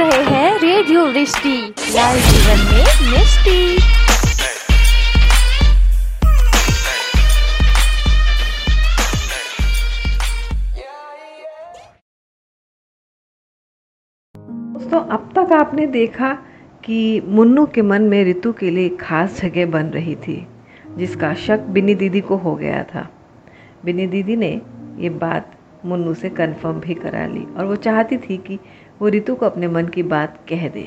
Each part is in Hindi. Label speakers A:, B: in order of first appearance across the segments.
A: रहे हैं रेडियो वृष्टि लाइव जीवन में मिष्टी
B: दोस्तों, अब तक आपने देखा कि मुन्नू के मन में ऋतु के लिए खास जगह बन रही थी, जिसका शक बिनी दीदी को हो गया था। बिनी दीदी ने ये बात मुन्नू से कंफर्म भी करा ली और वो चाहती थी कि वो ऋतु को अपने मन की बात कह दे।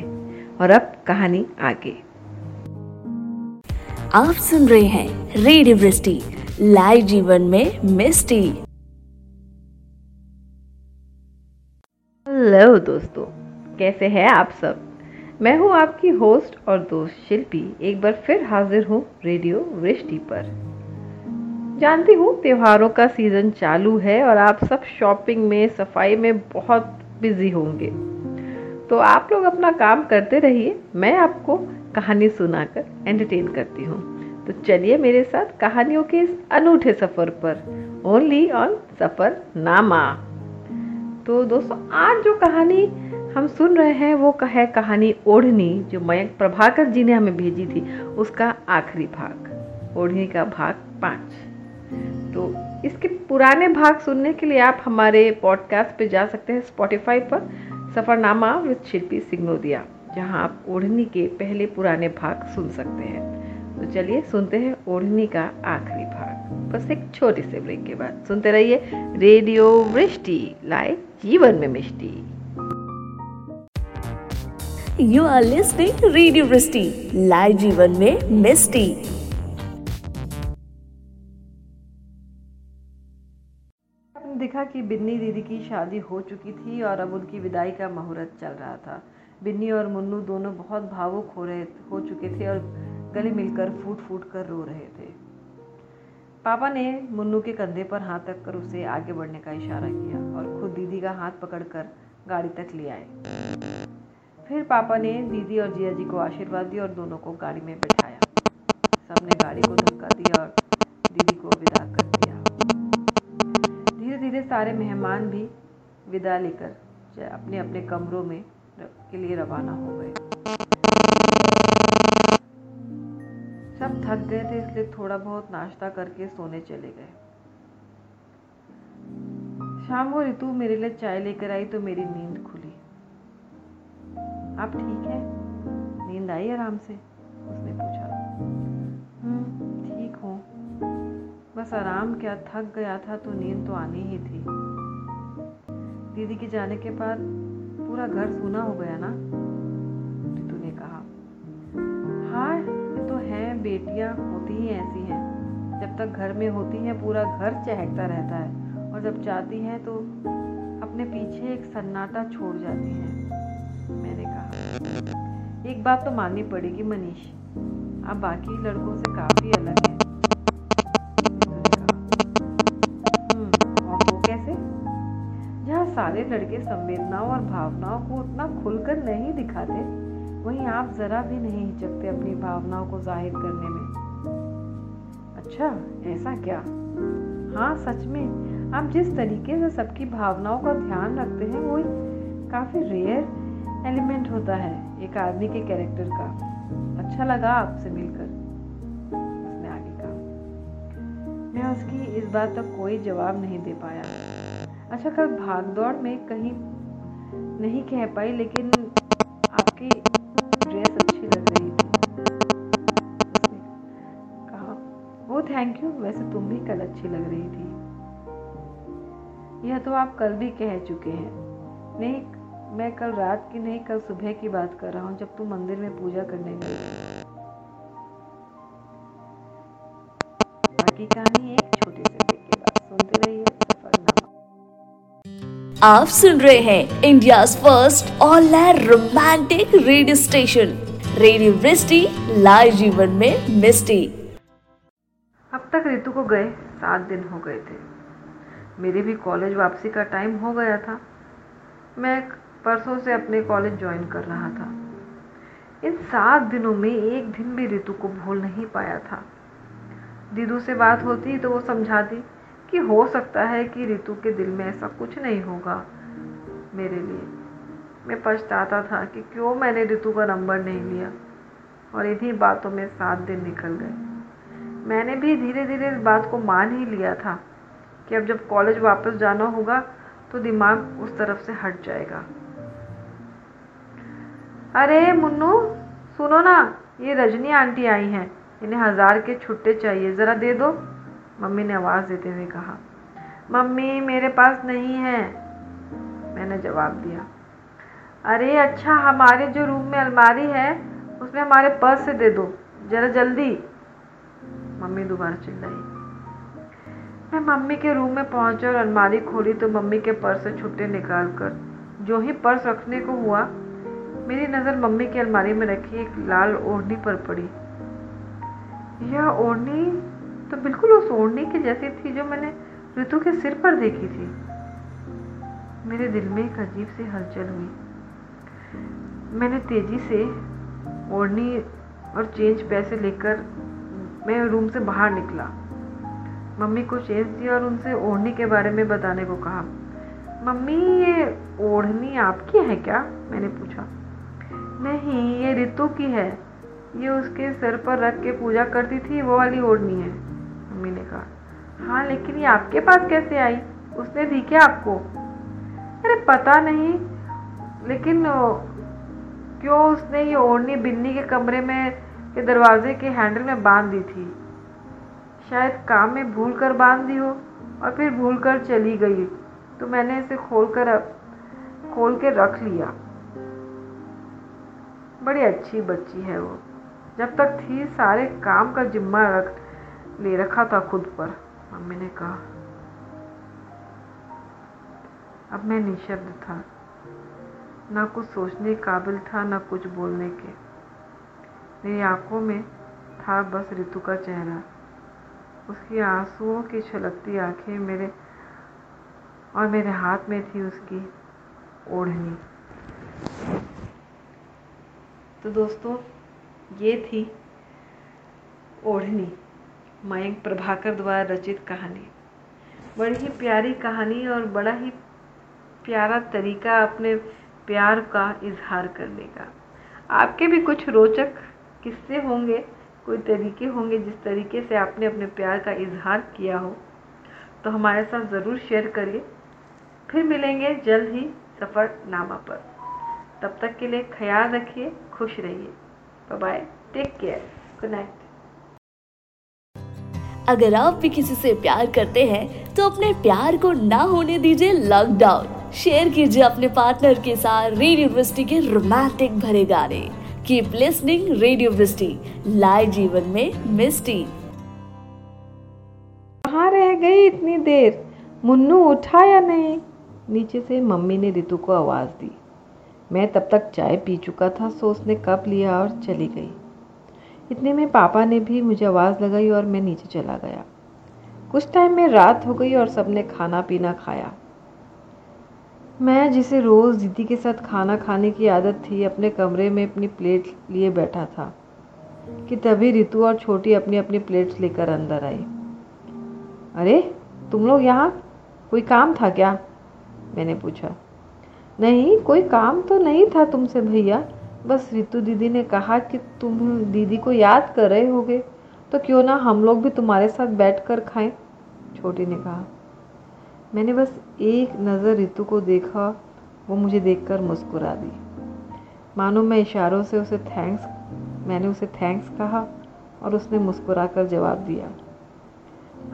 B: और अब कहानी आगे।
A: आप सुन रहे हैं रेडियो वृष्टि लाइव जीवन में मिस्टी।
B: हेलो दोस्तों कैसे हैं आप सब? मैं हूँ आपकी होस्ट और दोस्त शिल्पी एक बार फिर हाजिर हूँ रेडियो वृष्टि पर। जानती हूँ त्योहारों का सीज़न चालू है और आप सब शॉपिंग में सफ़ाई में बहुत बिज़ी होंगे। तो आप लोग अपना काम करते रहिए। मैं आपको कहानी सुनाकर एंटरटेन करती हूँ। तो चलिए मेरे साथ कहानियों के इस अनूठे सफ़र पर। ओनली ऑन सफ़र नामा तो दोस्तों, आज जो कहानी हम सुन रहे हैं, वो है कहानी ओढ़नी, जो मयंक प्रभाकर जी ने हमें भेजी थी, उसका आखिरी भाग। ओढ़नी का भाग पाँच। तो इसके पुराने भाग सुनने के लिए आप हमारे पॉडकास्ट पे जा सकते हैं स्पॉटिफाई पर। सफ़रनामा विद शिल्पी सिग्नोदिया, जहाँ आप ओढ़नी के पहले पुराने भाग सुन सकते हैं। तो चलिए सुनते हैं ओढ़नी का आखिरी भाग। बस एक छोटे से ब्रेक के बाद सुनते रहिए रेडियो वृष्टि लाए जीवन में मिष्टी।
A: You are listening radio Vrishti live जीवन में मिस्टी
B: देखा कि बिन्नी दीदी की शादी हो चुकी थी और अब उनकी विदाई का मुहूर्त चल रहा था। बिन्नी और मुन्नू दोनों बहुत भावुक हो रहे, हो चुके थे और गले मिलकर फूट फूट कर रो रहे थे। पापा ने मुन्नू के कंधे पर हाथ रख कर उसे आगे बढ़ने का इशारा किया और खुद दीदी का हाथ पकड़कर गाड़ी तक ले आए। फिर पापा ने दीदी और जिया जी को आशीर्वाद दिया और दोनों को गाड़ी में बैठाया। सबने गाड़ी को धक्का दिया और सारे मेहमान भी विदा लेकर अपने अपने कमरों में के लिए रवाना हो गए। सब थक गए थे, इसलिए थोड़ा बहुत नाश्ता करके सोने चले गए। शाम को ऋतु मेरे लिए चाय लेकर आई तो मेरी नींद खुली। आप ठीक है? नींद आई आराम से? उसने पूछा। हम्म ठीक हूँ। बस आराम क्या, थक गया था तो नींद तो आनी ही थी। दीदी के जाने के बाद पूरा घर सूना हो गया ना? रितु ने कहा। हाँ ये तो है, बेटियाँ होती ही ऐसी हैं। जब तक घर में होती हैं, पूरा घर चहकता रहता है। और जब जाती हैं तो अपने पीछे एक सन्नाटा छोड़ जाती हैं, मैंने कहा। एक बात तो माननी पड़ेगी मनीष आप बाकी लड़कों से काफ़ी अलग हैं। सारे लड़के संवेदनाओं और भावनाओं को उतना खुलकर नहीं दिखाते, वहीं आप ज़रा भी नहीं हिचकते अपनी भावनाओं को ज़ाहिर करने में। अच्छा ऐसा क्या? हाँ सच में, आप जिस तरीके से सबकी भावनाओं का ध्यान रखते हैं वो काफ़ी रेयर एलिमेंट होता है एक आदमी के कैरेक्टर का। अच्छा लगा आपसे मिलकर, उसने आगे कहा। मैं उसकी इस बात तक कोई जवाब नहीं दे पाया। अच्छा कल भाग दौड़ में कहीं नहीं कह पाई, लेकिन आपकी ड्रेस अच्छी लग रही थी। कहा, वो थैंक यू वैसे तुम भी कल अच्छी लग रही थी। यह तो आप कल भी कह चुके हैं। नहीं, मैं कल रात की नहीं, कल सुबह की बात कर रहा हूँ, जब तुम मंदिर में पूजा करने गए बाकी कहानी एक
A: आप सुन रहे हैं India first online romantic radio station radio Vrishti जीवन में मिस्टी।
B: अब तक ऋतु को गए सात दिन हो गए थे। मेरे भी कॉलेज वापसी का टाइम हो गया था। मैं परसों से अपने कॉलेज ज्वाइन कर रहा था। इन सात दिनों में एक दिन भी ऋतु को भूल नहीं पाया था। दीदू से बात होती तो वो समझाती कि हो सकता है कि ऋतु के दिल में ऐसा कुछ नहीं होगा मेरे लिए। मैं पछताता था कि क्यों मैंने ऋतु का नंबर नहीं लिया और इन्हीं बातों में सात दिन निकल गए। मैंने भी धीरे धीरे इस बात को मान ही लिया था कि अब जब कॉलेज वापस जाना होगा तो दिमाग उस तरफ़ से हट जाएगा। अरे मुन्नू, सुनो ना, ये रजनी आंटी आई हैं। इन्हें हज़ार के छुट्टे चाहिए। ज़रा दे दो। मम्मी ने आवाज़ देते हुए कहा, मम्मी, मेरे पास नहीं है। मैंने जवाब दिया, अरे अच्छा हमारे जो रूम में अलमारी है, उसमें हमारे पर्स से दे दो, ज़रा जल्दी। मम्मी दोबारा चिल्लाई मैं मम्मी के रूम में पहुँचा और अलमारी खोली तो मम्मी के पर्स से छुट्टे निकाल कर, जो ही पर्स रखने को हुआ, मेरी नज़र मम्मी की अलमारी में रखी, एक लाल ओढ़नी पर पड़ी। यह ओढ़नी तो बिल्कुल उस ओढ़नी के जैसी थी जो मैंने ऋतु के सिर पर देखी थी। मेरे दिल में एक अजीब सी हलचल हुई। मैंने तेज़ी से ओढ़नी और चेंज पैसे लेकर मैं रूम से बाहर निकला। मम्मी को चेंज दिया और उनसे ओढ़नी के बारे में बताने को कहा। मम्मी, ये ओढ़नी आपकी है क्या? मैंने पूछा। नहीं, ये ऋतु की है। ये उसके सिर पर रख के पूजा करती थी, वो वाली ओढ़नी है। मम्मी ने कहा हाँ लेकिन ये आपके पास कैसे आई? उसने दी क्या आपको? अरे, पता नहीं, लेकिन क्यों उसने ये ओढ़नी बिन्नी के कमरे में, के दरवाजे के हैंडल में बाँध दी थी? शायद काम में भूल कर बाँध दी हो, और फिर भूल कर चली गई तो मैंने इसे खोल कर खोल के रख लिया। बड़ी अच्छी बच्ची है वो। जब तक थी, सारे काम का जिम्मा रख ले रखा था खुद पर। मम्मी ने कहा। अब मैं निशब्द था। ना कुछ सोचने काबिल था, ना कुछ बोलने के। मेरी आँखों में था बस ऋतु का चेहरा। उसकी आंसुओं की छलकती आँखें मेरे और मेरे हाथ में थी उसकी ओढ़नी। तो दोस्तों, ये थी ओढ़नी। मयंक प्रभाकर द्वारा रचित कहानी। बड़ी ही प्यारी कहानी और बड़ा ही प्यारा तरीका अपने प्यार का इजहार करने का। आपके भी कुछ रोचक किस्से होंगे, कोई तरीके होंगे जिस तरीके से आपने अपने प्यार का इजहार किया हो तो हमारे साथ ज़रूर शेयर करिए। फिर मिलेंगे जल्द ही सफ़र नामा पर। तब तक के लिए ख्याल रखिए, खुश रहिए। Bye take care good night
A: अगर आप भी किसी से प्यार करते हैं तो अपने प्यार को ना होने दीजिए लॉकडाउन शेयर कीजिए अपने पार्टनर के साथ रेडियो वृष्टि के रोमांटिक भरे गाने। कीप लिसनिंग रेडियो वृष्टि लाए जीवन में मिस्टी
B: कहाँ रह गई इतनी देर? मुन्नू उठा या नहीं। नीचे से मम्मी ने रितु को आवाज़ दी। मैं तब तक चाय पी चुका था, सो उसने कप लिया और चली गई। इतने में पापा ने भी मुझे आवाज़ लगाई और मैं नीचे चला गया। कुछ टाइम में रात हो गई और सबने खाना पीना खाया। मैं जिसे रोज़ दीदी के साथ खाना खाने की आदत थी, अपने कमरे में अपनी प्लेट लिए बैठा था कि तभी रितु और छोटी अपनी अपनी प्लेट्स लेकर अंदर आई। अरे, तुम लोग यहाँ? कोई काम था क्या? मैंने पूछा। नहीं, कोई काम तो नहीं था तुमसे, भैया। बस रितु दीदी ने कहा कि तुम दीदी को याद कर रहे होगे तो क्यों ना हम लोग भी तुम्हारे साथ बैठ कर खाएँ? छोटी ने कहा। मैंने बस एक नज़र रितु को देखा, वो मुझे देखकर मुस्कुरा दी। मानो मैं इशारों से उसे थैंक्स मैंने उसे थैंक्स कहा और उसने मुस्कुरा कर जवाब दिया।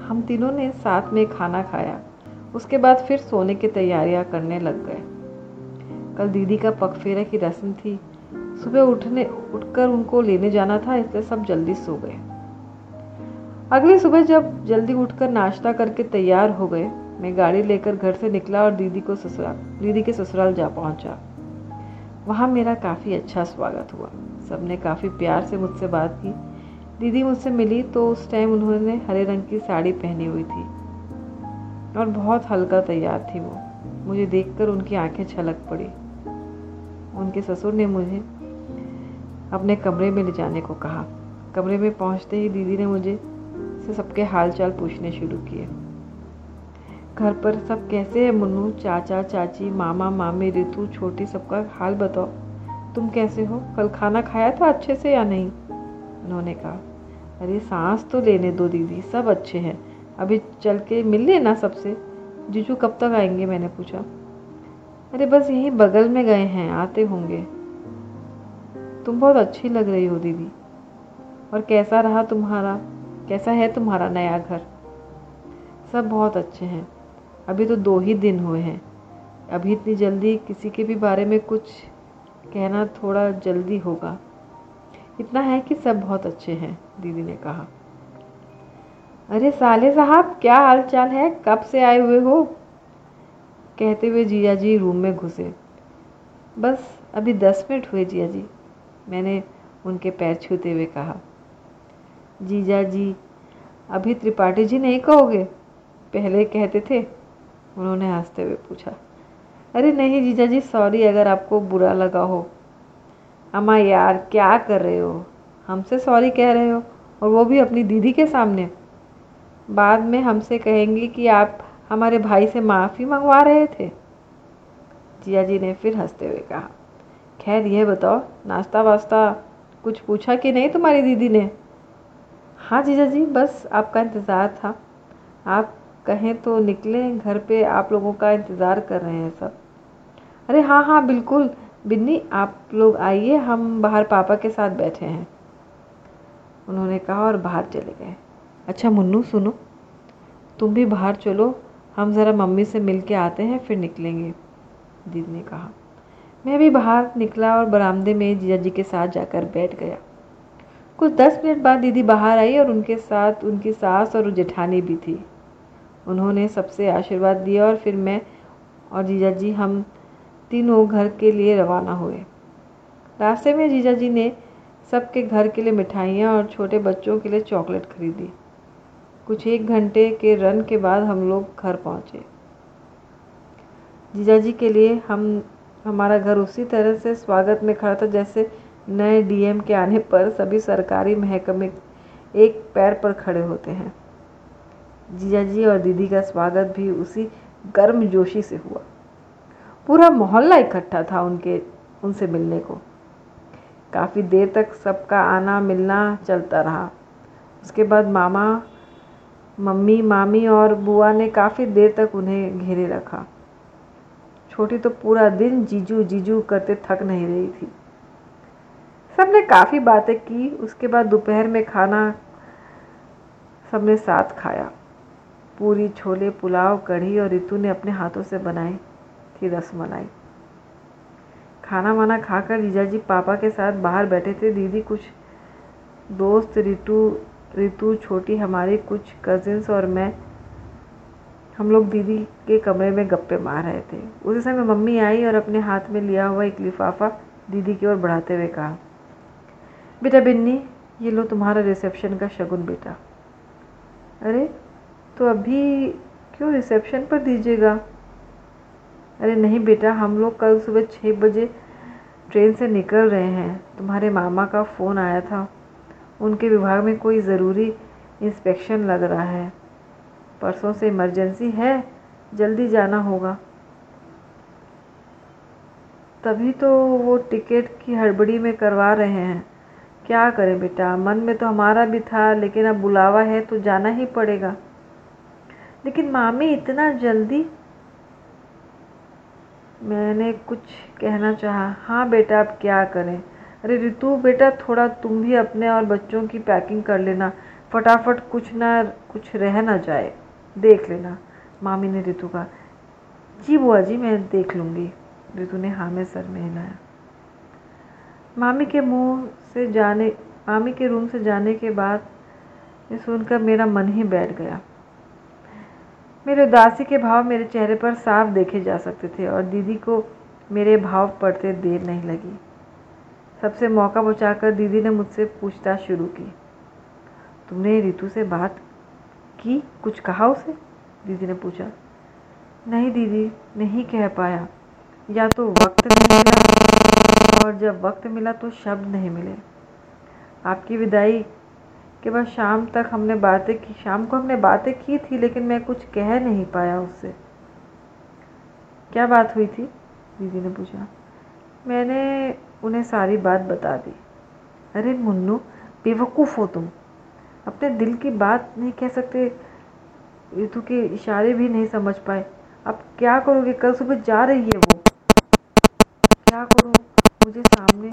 B: हम तीनों ने साथ में खाना खाया, उसके बाद फिर सोने की तैयारियाँ करने लग गए। कल दीदी का पगफेरा की रस्म थी सुबह उठने, उठकर उनको लेने जाना था, इसलिए सब जल्दी सो गए। अगली सुबह जब जल्दी उठकर नाश्ता करके तैयार हो गए, मैं गाड़ी लेकर घर से निकला और दीदी को ससुराल दीदी के ससुराल जा पहुँचा। वहाँ मेरा काफ़ी अच्छा स्वागत हुआ। सबने काफ़ी प्यार से मुझसे बात की। दीदी मुझसे मिली तो उस टाइम उन्होंने हरे रंग की साड़ी पहनी हुई थी और बहुत हल्का तैयार थी वो। मुझे देखकर उनकी आँखें छलक पड़ी। उनके ससुर ने मुझे अपने कमरे में ले जाने को कहा। कमरे में पहुँचते ही दीदी ने मुझे से सबके हाल चाल पूछने शुरू किए। घर पर सब कैसे है मुन्नू, चाचा, चाची, मामा, मामी, रितु, छोटी सबका हाल बताओ। तुम कैसे हो? कल खाना खाया था अच्छे से या नहीं? उन्होंने कहा, अरे सांस तो लेने दो दीदी, सब अच्छे हैं। अभी चल के मिल लेना सबसे। जीजू कब तक आएँगे? मैंने पूछा। अरे बस यहीं बगल में गए हैं, आते होंगे। तुम बहुत अच्छी लग रही हो, दीदी। और कैसा रहा तुम्हारा? कैसा है तुम्हारा नया घर? सब बहुत अच्छे हैं। अभी तो दो ही दिन हुए हैं। अभी इतनी जल्दी किसी के भी बारे में कुछ कहना थोड़ा जल्दी होगा। इतना है कि सब बहुत अच्छे हैं, दीदी ने कहा। अरे साले साहब, क्या हाल चाल है? कब से आए हुए हो? कहते हुए जिया जी रूम में घुसे। बस अभी दस मिनट हुए जिया जी। मैंने उनके पैर छूते हुए कहा। जीजा जी, अभी त्रिपाठी जी नहीं कहोगे? पहले कहते थे। उन्होंने हँसते हुए पूछा। अरे नहीं जीजा जी सॉरी अगर आपको बुरा लगा हो। अम्मा, यार, क्या कर रहे हो? हमसे सॉरी कह रहे हो, और वो भी अपनी दीदी के सामने। बाद में हमसे कहेंगी कि आप हमारे भाई से माफ़ी मंगवा रहे थे। जिया जी ने फिर हँसते हुए कहा। खैर यह बताओ, नाश्ता वास्ता कुछ पूछा कि नहीं तुम्हारी दीदी ने? हाँ जीजा जी, बस आपका इंतज़ार था। आप कहें तो निकले, घर पे आप लोगों का इंतज़ार कर रहे हैं सब। अरे हाँ हाँ बिल्कुल। बिन्नी, आप लोग आइए, हम बाहर पापा के साथ बैठे हैं। उन्होंने कहा और बाहर चले गए। अच्छा मुन्नू, सुनो। तुम भी बाहर चलो, हम ज़रा मम्मी से मिल के आते हैं, फिर निकलेंगे, दीदी ने कहा। मैं भी बाहर निकला और बरामदे में जीजा जी के साथ जाकर बैठ गया। कुछ दस मिनट बाद दीदी बाहर आई और उनके साथ उनकी सास और जेठानी भी थी। उन्होंने सबसे आशीर्वाद दिया और फिर मैं और जीजा जी हम तीनों घर के लिए रवाना हुए। रास्ते में जीजा जी ने सबके घर के लिए मिठाइयाँ और छोटे बच्चों के लिए चॉकलेट खरीदी। कुछ एक घंटे के रन के बाद हम लोग घर पहुँचे। जीजा जी के लिए हम हमारा घर उसी तरह से स्वागत में खड़ा था जैसे नए डीएम के आने पर सभी सरकारी महकमे एक पैर पर खड़े होते हैं। जीजा जी और दीदी का स्वागत भी उसी गर्म जोशी से हुआ। पूरा मोहल्ला इकट्ठा था उनके, उनसे मिलने को। काफ़ी देर तक सबका आना मिलना चलता रहा। उसके बाद मामा, मम्मी, मामी और बुआ ने काफ़ी देर तक उन्हें घेरे रखा। छोटी तो पूरा दिन जीजू जीजू करते थक नहीं रही थी। सबने काफ़ी बातें की, उसके बाद दोपहर में खाना सबने साथ खाया। पूरी छोले पुलाव, कढ़ी और रितु ने अपने हाथों से बनाई, थी रसमलाई खाना वाना खाकर जीजा जी पापा के साथ बाहर बैठे थे। दीदी कुछ दोस्त, रितु रितु छोटी, हमारी कुछ कजिन्स और मैं हम लोग दीदी के कमरे में गप्पे मार रहे थे। उसी समय मम्मी आई और अपने हाथ में लिया हुआ एक लिफाफा दीदी की ओर बढ़ाते हुए कहा, बेटा बिन्नी, ये लो तुम्हारा रिसेप्शन का शगुन बेटा। अरे तो अभी क्यों रिसेप्शन पर दीजिएगा? अरे नहीं बेटा, हम लोग कल सुबह छः बजे ट्रेन से निकल रहे हैं। तुम्हारे मामा का फ़ोन आया था। उनके विभाग में कोई ज़रूरी इंस्पेक्शन लग रहा है। परसों से इमरजेंसी है, जल्दी जाना होगा। तभी तो वो टिकट की हड़बड़ी में करवा रहे हैं। क्या करें बेटा, मन में तो हमारा भी था, लेकिन अब बुलावा है तो जाना ही पड़ेगा। लेकिन मामी, इतना जल्दी? मैंने कुछ कहना चाहा। हाँ बेटा, अब क्या करें? अरे रितु, बेटा, थोड़ा तुम भी अपने और बच्चों की पैकिंग कर लेना। फटाफट कुछ ना, कुछ रह ना जाए। देख लेना। मामी ने रितु कहा जी बुआ जी, मैं देख लूँगी। रितु ने हाँ में सर में हिलाया मामी के मुँह से जाने, मामी के रूम से जाने के बाद ये सुनकर मेरा मन ही बैठ गया। मेरे उदासी के भाव मेरे चेहरे पर साफ़ देखे जा सकते थे और दीदी को मेरे भाव पड़ते देर नहीं लगी। सबसे मौका बचाकर दीदी ने मुझसे पूछताछ शुरू की। तुमने रितु से बात की कुछ कहा उसे? दीदी ने पूछा। नहीं दीदी, नहीं कह पाया। या तो वक्त नहीं मिला और जब वक्त मिला तो शब्द नहीं मिले। आपकी विदाई के बाद शाम तक हमने बातें की। शाम को हमने बातें की थी, लेकिन मैं कुछ कह नहीं पाया उससे। क्या बात हुई थी? दीदी ने पूछा। मैंने उन्हें सारी बात बता दी। अरे मुन्नू, बेवकूफ़ हो तुम। अपने दिल की बात नहीं कह सकते, ऋतु के इशारे भी नहीं समझ पाए। अब क्या करोगे कल सुबह जा रही है वो। क्या करूँ? मुझे सामने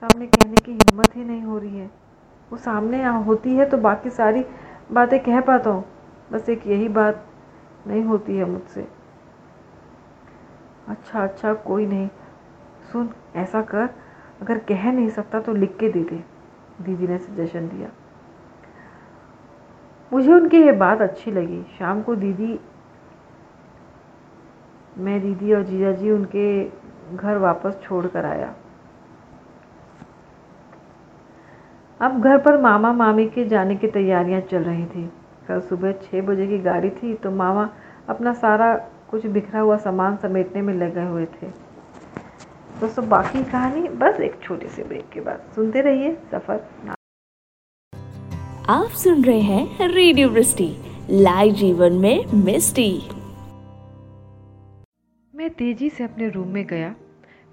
B: सामने कहने की हिम्मत ही नहीं हो रही है। वो सामने होती है तो बाकी सारी बातें कह पाता हूँ। बस एक यही बात नहीं होती है मुझसे। अच्छा अच्छा कोई नहीं। सुन, ऐसा कर। अगर कह नहीं सकता तो लिख के दे दे। दीदी ने सजेशन दिया। मुझे उनकी ये बात अच्छी लगी। शाम को दीदी, मैं दीदी और जीजा जी उनके घर वापस छोड़ कर आया। अब घर पर मामा मामी के जाने की तैयारियाँ चल रही थी। कल सुबह छः बजे की गाड़ी थी तो मामा अपना सारा कुछ बिखरा हुआ सामान समेटने में लगे हुए थे। दोस्तों बाकी कहानी, बस एक छोटे से ब्रेक के बाद। सुनते रहिए सफ़र
A: आप सुन रहे हैं रेडियो वृष्टि, लाइव जीवन में मिस्टी।
B: मैं तेज़ी से अपने रूम में गया,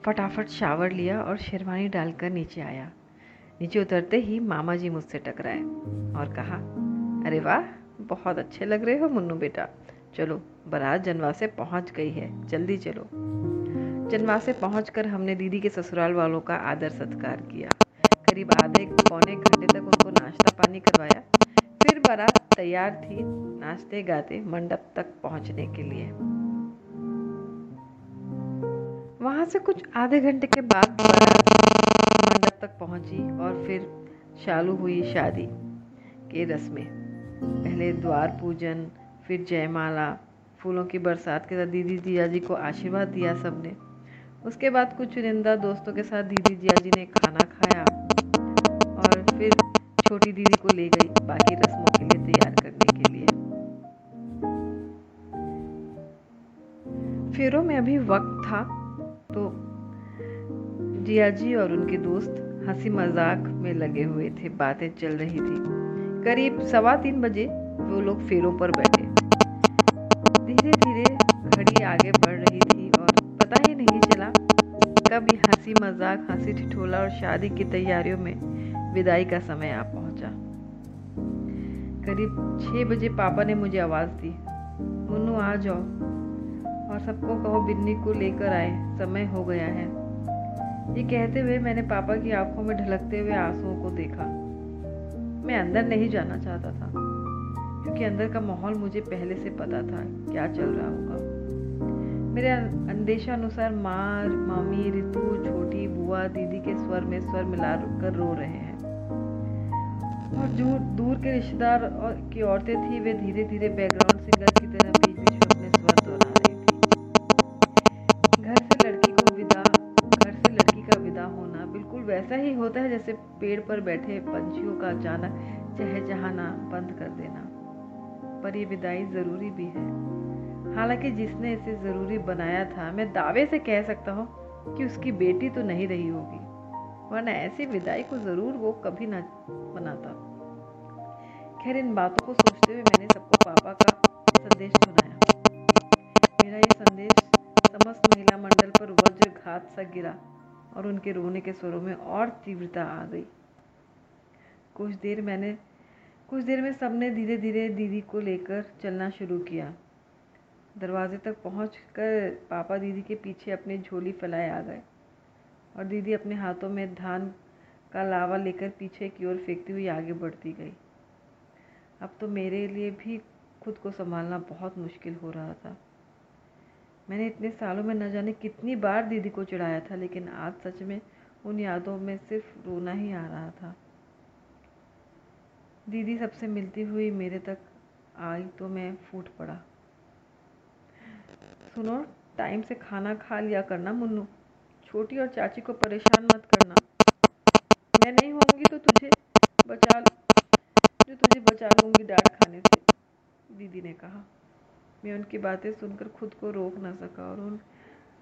B: फटाफट शावर लिया और शेरवानी डालकर नीचे आया। नीचे उतरते ही मामा जी मुझसे टकराए और कहा, अरे वाह, बहुत अच्छे लग रहे हो मुन्नू बेटा। चलो, बारात जनवा से पहुँच गई है, जल्दी चलो। जनवा से पहुँच हमने दीदी के ससुराल वालों का आदर सत्कार किया। करीब आधे पौने घंटे तक नाश्ता पानी करवाया। फिर बारात तैयार थी नाचते गाते मंडप तक पहुँचने के लिए। वहाँ से कुछ आधे घंटे के बाद बारात मंडप तक पहुँची और फिर चालू हुई शादी के रस्में पहले द्वार पूजन, फिर जयमाला, फूलों की बरसात के साथ दीदी जिया जी को आशीर्वाद दिया सबने। उसके बाद कुछ चुनिंदा दोस्तों के साथ दीदी जिया जी ने खाना खाया। छोटी दीदी को ले गई बाकी रस्मों के लिए तैयार करने के लिए। फेरों में अभी वक्त था तो जिया जी और उनके दोस्त हँसी मज़ाक में लगे हुए थे, बातें चल रही थी। करीब सवा तीन बजे वो लोग फेरों पर बैठे। धीरे धीरे घड़ी आगे बढ़ रही थी और पता ही नहीं चला कब ये हँसी मज़ाक, हँसी ठिठोला और शादी की तैयारियों में विदाई का समय आ पहुँचा। करीब छः बजे पापा ने मुझे आवाज़ दी, मुन्नू, आ जाओ। और सबको कहो, बिन्नी को लेकर आए, समय हो गया है। ये कहते हुए मैंने पापा की आँखों में ढलकते हुए आंसुओं को देखा। मैं अंदर नहीं जाना चाहता था, क्योंकि अंदर का माहौल मुझे पहले से पता था क्या चल रहा होगा। मेरे अंदेशा अनुसार माँ मामी, रितु, छोटी, बुआ, दीदी के स्वर में स्वर मिला कर रो रहे हैं। और जो दूर के रिश्तेदार और की औरतें थी, वे धीरे धीरे बैकग्राउंड सिंगर की तरह बीच बीच में अपने स्वर दोहरा रही थी। घर से लड़की को विदा, घर से लड़की का विदा होना बिल्कुल वैसा ही होता है जैसे पेड़ पर बैठे पंछियों का अचानक चहचहाना बंद कर देना। पर यह विदाई ज़रूरी भी है। हालाँकि जिसने इसे ज़रूरी बनाया था, मैं दावे से कह सकता हूँ कि उसकी बेटी तो नहीं रही होगी। वरना ऐसी विदाई को ज़रूर वो कभी ना बनाता खैर, इन बातों को सोचते हुए मैंने सबको पापा का संदेश सुनाया। मेरा ये संदेश समस्त महिला मंडल पर वज्र घात सा गिरा और उनके रोने के स्वरों में और तीव्रता आ गई। कुछ देर मैंने, कुछ देर में सबने धीरे धीरे दीदी को लेकर चलना शुरू किया। दरवाजे तक पहुँच कर पापा दीदी के पीछे अपनी झोली फैलाए आ गए। और दीदी अपने हाथों में धान का लावा लेकर पीछे की ओर फेंकती हुई आगे बढ़ती गई। अब तो मेरे लिए भी खुद को संभालना बहुत मुश्किल हो रहा था। मैंने इतने सालों में न जाने कितनी बार दीदी को चिढ़ाया था, लेकिन आज सच में उन यादों में सिर्फ़ रोना ही आ रहा था। दीदी सबसे मिलती हुई मेरे तक आई तो मैं फूट पड़ा। सुनो, टाइम से खाना खा लिया करना, मुन्नू। छोटी और चाची को परेशान मत करना। मैं नहीं होंगी तो तुझे बचा जो तुझे बचा लूँगी डांट खाने से, दीदी ने कहा। मैं उनकी बातें सुनकर खुद को रोक ना सका और उन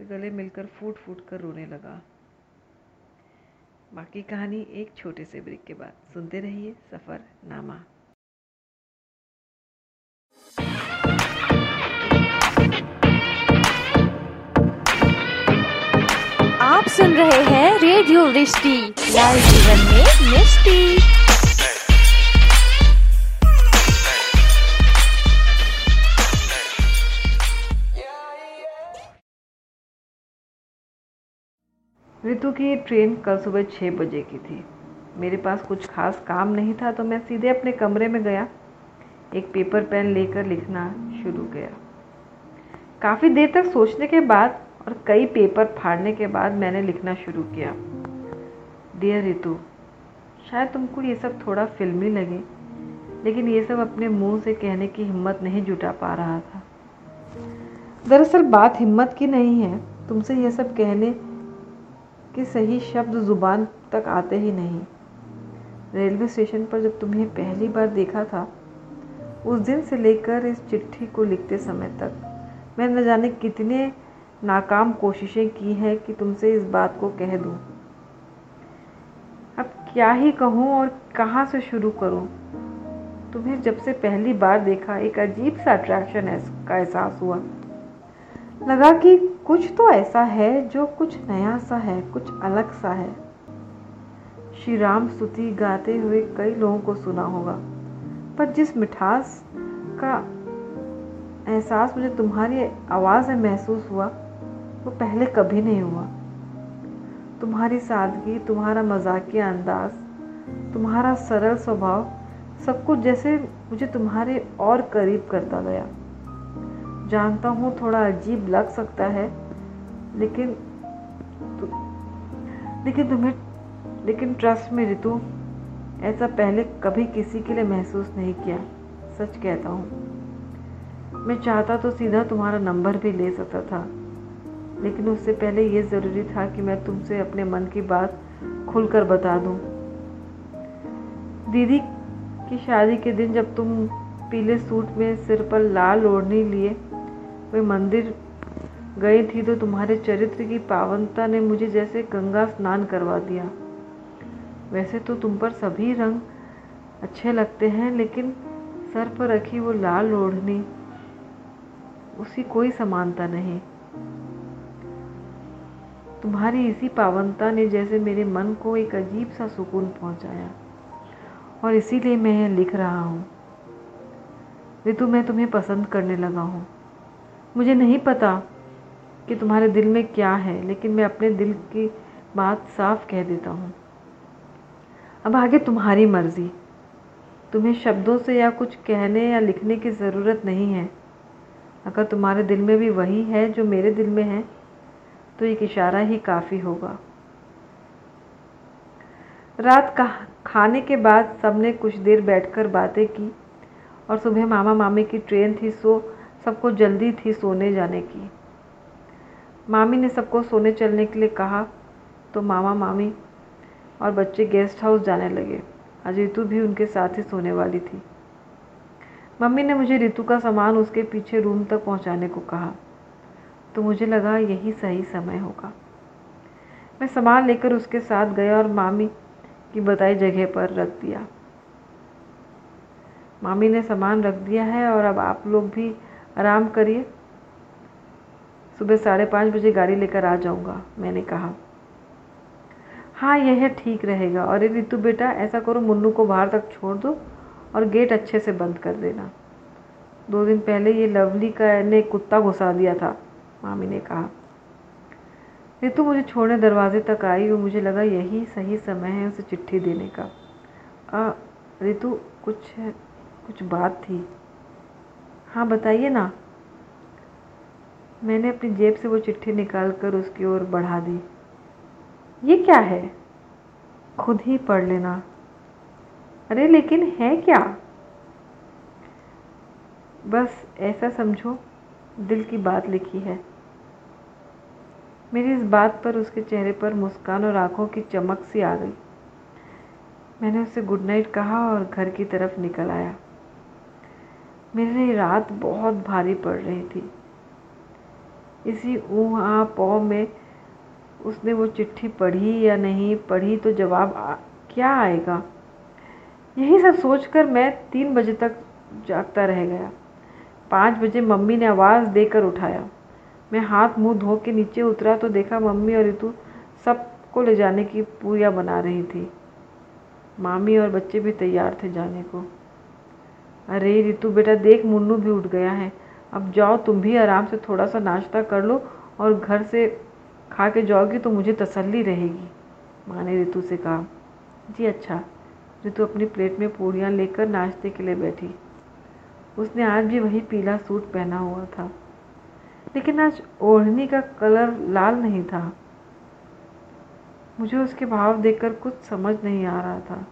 B: गले मिलकर फूट फूट कर रोने लगा। बाकी कहानी एक छोटे से ब्रेक के बाद। सुनते रहिए सफ़र नामा
A: सुन रहे हैं रेडियो जीवन में मिस्टी
B: ऋतु की ट्रेन कल सुबह छः बजे की थी। मेरे पास कुछ खास काम नहीं था तो मैं सीधे अपने कमरे में गया। एक पेपर पेन लेकर लिखना शुरू किया। काफ़ी देर तक सोचने के बाद और कई पेपर फाड़ने के बाद मैंने लिखना शुरू किया। डियर ऋतु शायद तुमको ये सब थोड़ा फिल्मी लगे, लेकिन ये सब अपने मुँह से कहने की हिम्मत नहीं जुटा पा रहा था। दरअसल बात हिम्मत की नहीं है। तुमसे ये सब कहने कि सही शब्द ज़ुबान तक आते ही नहीं। रेलवे स्टेशन पर जब तुम्हें पहली बार देखा था, उस दिन से लेकर इस चिट्ठी को लिखते समय तक, मैं न जाने कितने नाकाम कोशिशें की हैं कि तुमसे इस बात को कह दूँ। अब क्या ही कहूँ और कहाँ से शुरू करूँ? तुम्हें जब से पहली बार देखा, एक अजीब सा अट्रैक्शन का एहसास हुआ। लगा कि कुछ तो ऐसा है जो कुछ नया सा है, कुछ अलग सा है। श्री राम स्तुति गाते हुए कई लोगों को सुना होगा। पर जिस मिठास का एहसास मुझे तुम्हारी आवाज़ में महसूस हुआ वो पहले कभी नहीं हुआ। तुम्हारी सादगी तुम्हारा मजाकिया अंदाज तुम्हारा सरल स्वभाव सब कुछ जैसे मुझे तुम्हारे और करीब करता गया। जानता हूँ थोड़ा अजीब लग सकता है लेकिन तु, लेकिन तुम्हें लेकिन ट्रस्ट में ऋतु ऐसा पहले कभी किसी के लिए महसूस नहीं किया सच कहता हूँ। मैं चाहता तो सीधा तुम्हारा नंबर भी ले सकता था। लेकिन उससे पहले ये ज़रूरी था कि मैं तुमसे अपने मन की बात खुलकर बता दूँ। दीदी की शादी के दिन जब तुम पीले सूट में सिर पर लाल ओढ़नी लिए, वे मंदिर गई थी तो तुम्हारे चरित्र की पावनता ने मुझे जैसे गंगा स्नान करवा दिया। वैसे तो तुम पर सभी रंग अच्छे लगते हैं, लेकिन सर पर रखी वो लाल ओढ़नी उसकी कोई समानता नहीं। तुम्हारी इसी पावनता ने जैसे मेरे मन को एक अजीब सा सुकून पहुँचाया। और इसीलिए मैं यह लिख रहा हूँ। ऋतु मैं तुम्हें पसंद करने लगा हूँ। मुझे नहीं पता कि तुम्हारे दिल में क्या है, लेकिन मैं अपने दिल की बात साफ़ कह देता हूँ। अब आगे तुम्हारी मर्ज़ी। तुम्हें शब्दों से या कुछ कहने या लिखने की ज़रूरत नहीं है। अगर तुम्हारे दिल में भी वही है जो मेरे दिल में है तो एक इशारा ही काफ़ी होगा। रात का खाने के बाद सबने कुछ देर बैठकर बातें की और सुबह मामा मामी की ट्रेन थी, सो सबको जल्दी थी सोने जाने की। मामी ने सबको सोने चलने के लिए कहा तो मामा मामी और बच्चे गेस्ट हाउस जाने लगे। आज ऋतु भी उनके साथ ही सोने वाली थी। मम्मी ने मुझे ऋतु का सामान उसके पीछे रूम तक पहुँचाने को कहा। तो मुझे लगा यही सही समय होगा। मैं सामान लेकर उसके साथ गया और मामी की बताई जगह पर रख दिया। मामी ने सामान रख दिया है और अब आप लोग भी आराम करिए। सुबह साढ़े पाँच बजे गाड़ी लेकर आ जाऊँगा, मैंने कहा। हाँ यह ठीक रहेगा और रितु बेटा, ऐसा करो मुन्नू को बाहर तक छोड़ दो और गेट अच्छे से बंद कर देना। दो दिन पहले ये लवली का ने कुत्ता घुसा दिया था। मामी ने कहा रितु मुझे छोड़ने दरवाजे तक आई और मुझे लगा यही सही समय है उसे चिट्ठी देने का। रितु, कुछ कुछ बात थी। हाँ बताइए ना। मैंने अपनी जेब से वो चिट्ठी निकाल कर उसकी ओर बढ़ा दी। ये क्या है? खुद ही पढ़ लेना। अरे, लेकिन है क्या? बस ऐसा समझो, दिल की बात लिखी है। मेरी इस बात पर, उसके चेहरे पर मुस्कान और आँखों की चमक सी आ गई। मैंने उसे गुड नाइट कहा और घर की तरफ़ निकल आया। मेरे लिए रात बहुत भारी पड़ रही थी। इसी ऊँ आ पौ में उसने वो चिट्ठी पढ़ी या नहीं, पढ़ी तो जवाब क्या आएगा? यही सब सोचकर मैं तीन बजे तक जागता रह गया। पाँच बजे मम्मी ने आवाज़ देकर उठाया। मैं हाथ मुँह धो के नीचे उतरा तो देखा मम्मी और ऋतु सबको ले जाने की पूरियाँ बना रही थी। मामी और बच्चे भी तैयार थे जाने को। अरे ऋतु बेटा, देख मुन्नू भी उठ गया है। अब जाओ, तुम भी आराम से थोड़ा सा नाश्ता कर लो और घर से खा के जाओगी तो मुझे तसल्ली रहेगी माँ ने ऋतु से कहा। जी अच्छा ऋतु अपनी प्लेट में पूड़ियाँ लेकर नाश्ते के लिए बैठी। उसने आज भी वही पीला सूट पहना हुआ था। लेकिन आज ओढ़नी का कलर लाल नहीं था। मुझे उसके भाव देखकर कुछ समझ नहीं आ रहा था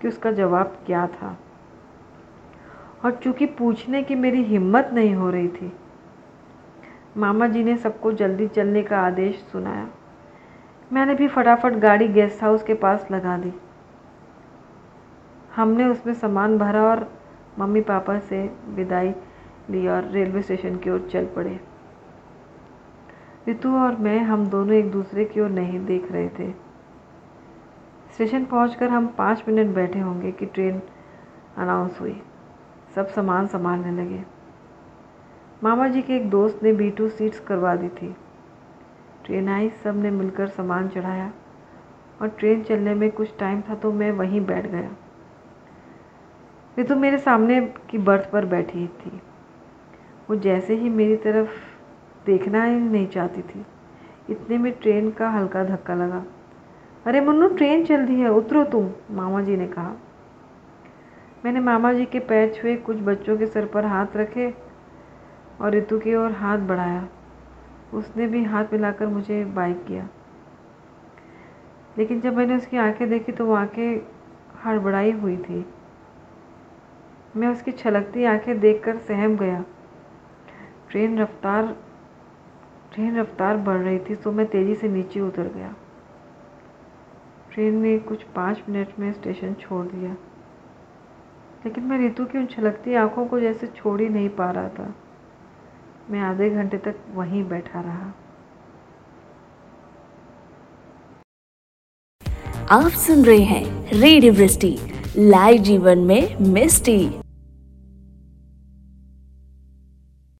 B: कि उसका जवाब क्या था। और चूँकि पूछने की मेरी हिम्मत नहीं हो रही थी, मामा जी ने सबको जल्दी चलने का आदेश सुनाया। मैंने भी फटाफट गाड़ी गेस्ट हाउस के पास लगा दी। हमने उसमें सामान भरा और मम्मी पापा से विदाई ली और रेलवे स्टेशन की ओर चल पड़े। ऋतु और मैं हम दोनों एक दूसरे की ओर नहीं देख रहे थे। स्टेशन पहुंचकर हम पाँच मिनट बैठे होंगे कि ट्रेन अनाउंस हुई। सब सामान संभालने लगे। मामा जी के एक दोस्त ने बी टू सीट्स करवा दी थी। ट्रेन आई सबने मिलकर सामान चढ़ाया और ट्रेन चलने में कुछ टाइम था तो मैं वहीं बैठ गया। रितु मेरे सामने की बर्थ पर बैठी थी। वो जैसे ही मेरी तरफ़ देखना ही नहीं चाहती थी। इतने में ट्रेन का हल्का धक्का लगा। अरे, मुन्नू, ट्रेन चल रही है, उतरो तुम, मामा जी ने कहा। मैंने मामा जी के पैर छुए कुछ बच्चों के सर पर हाथ रखे और ऋतु की ओर हाथ बढ़ाया। उसने भी हाथ मिलाकर मुझे बाइक किया। लेकिन जब मैंने उसकी आँखें देखी तो वो आँखें हड़बड़ाई हुई थी। मैं उसकी छलकती आँखें देखकर सहम गया। ट्रेन रफ्तार ट्रेन रफ्तार बढ़ रही थी तो मैं तेज़ी से नीचे उतर गया। ट्रेन ने कुछ पाँच मिनट में स्टेशन छोड़ दिया। लेकिन मैं रितु की उन छलकती आँखों को जैसे छोड़ ही नहीं पा रहा था। मैं आधे घंटे तक वहीं बैठा रहा।
A: आप सुन रहे हैं रेडियो लाइव जीवन में मिस्टी।